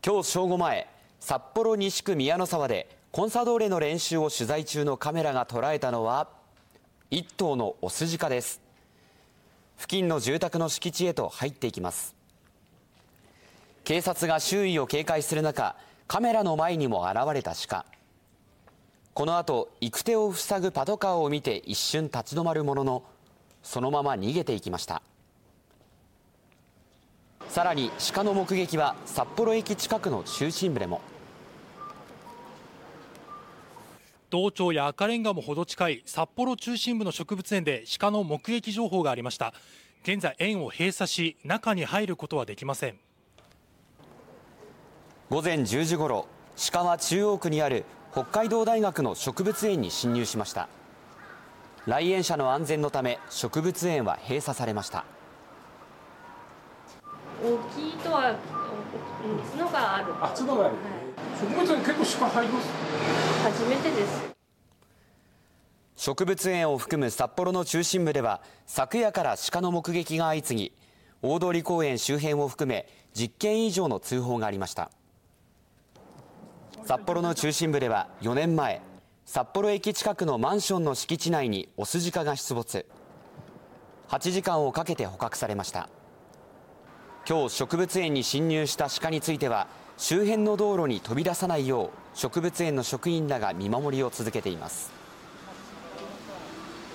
今日正午前札幌西区宮の沢でコンサドーレの練習を取材中のカメラが捉えたのは1頭のオスジカです。付近の住宅の敷地へと入っていきます。警察が周囲を警戒する中カメラの前にも現れた鹿。この後行く手を塞ぐパトカーを見て一瞬立ち止まるもののそのまま逃げていきました。さらに鹿の目撃は札幌駅近くの中心部でも。道庁や赤レンガもほど近い札幌中心部の植物園で鹿の目撃情報がありました。現在園を閉鎖し中に入ることはできません。午前10時ごろ鹿は中央区にある北海道大学の植物園に侵入しました。来園者の安全のため植物園は閉鎖されました。大きいとは角がある。あ角がある、はい、植物園結構鹿入ります初めてです。植物園を含む札幌の中心部では昨夜から鹿の目撃が相次ぎ大通公園周辺を含め10件以上の通報がありました。札幌の中心部では4年前札幌駅近くのマンションの敷地内にオスジカが出没。8時間をかけて捕獲されました今日植物園に侵入した鹿については周辺の道路に飛び出さないよう植物園の職員らが見守りを続けています。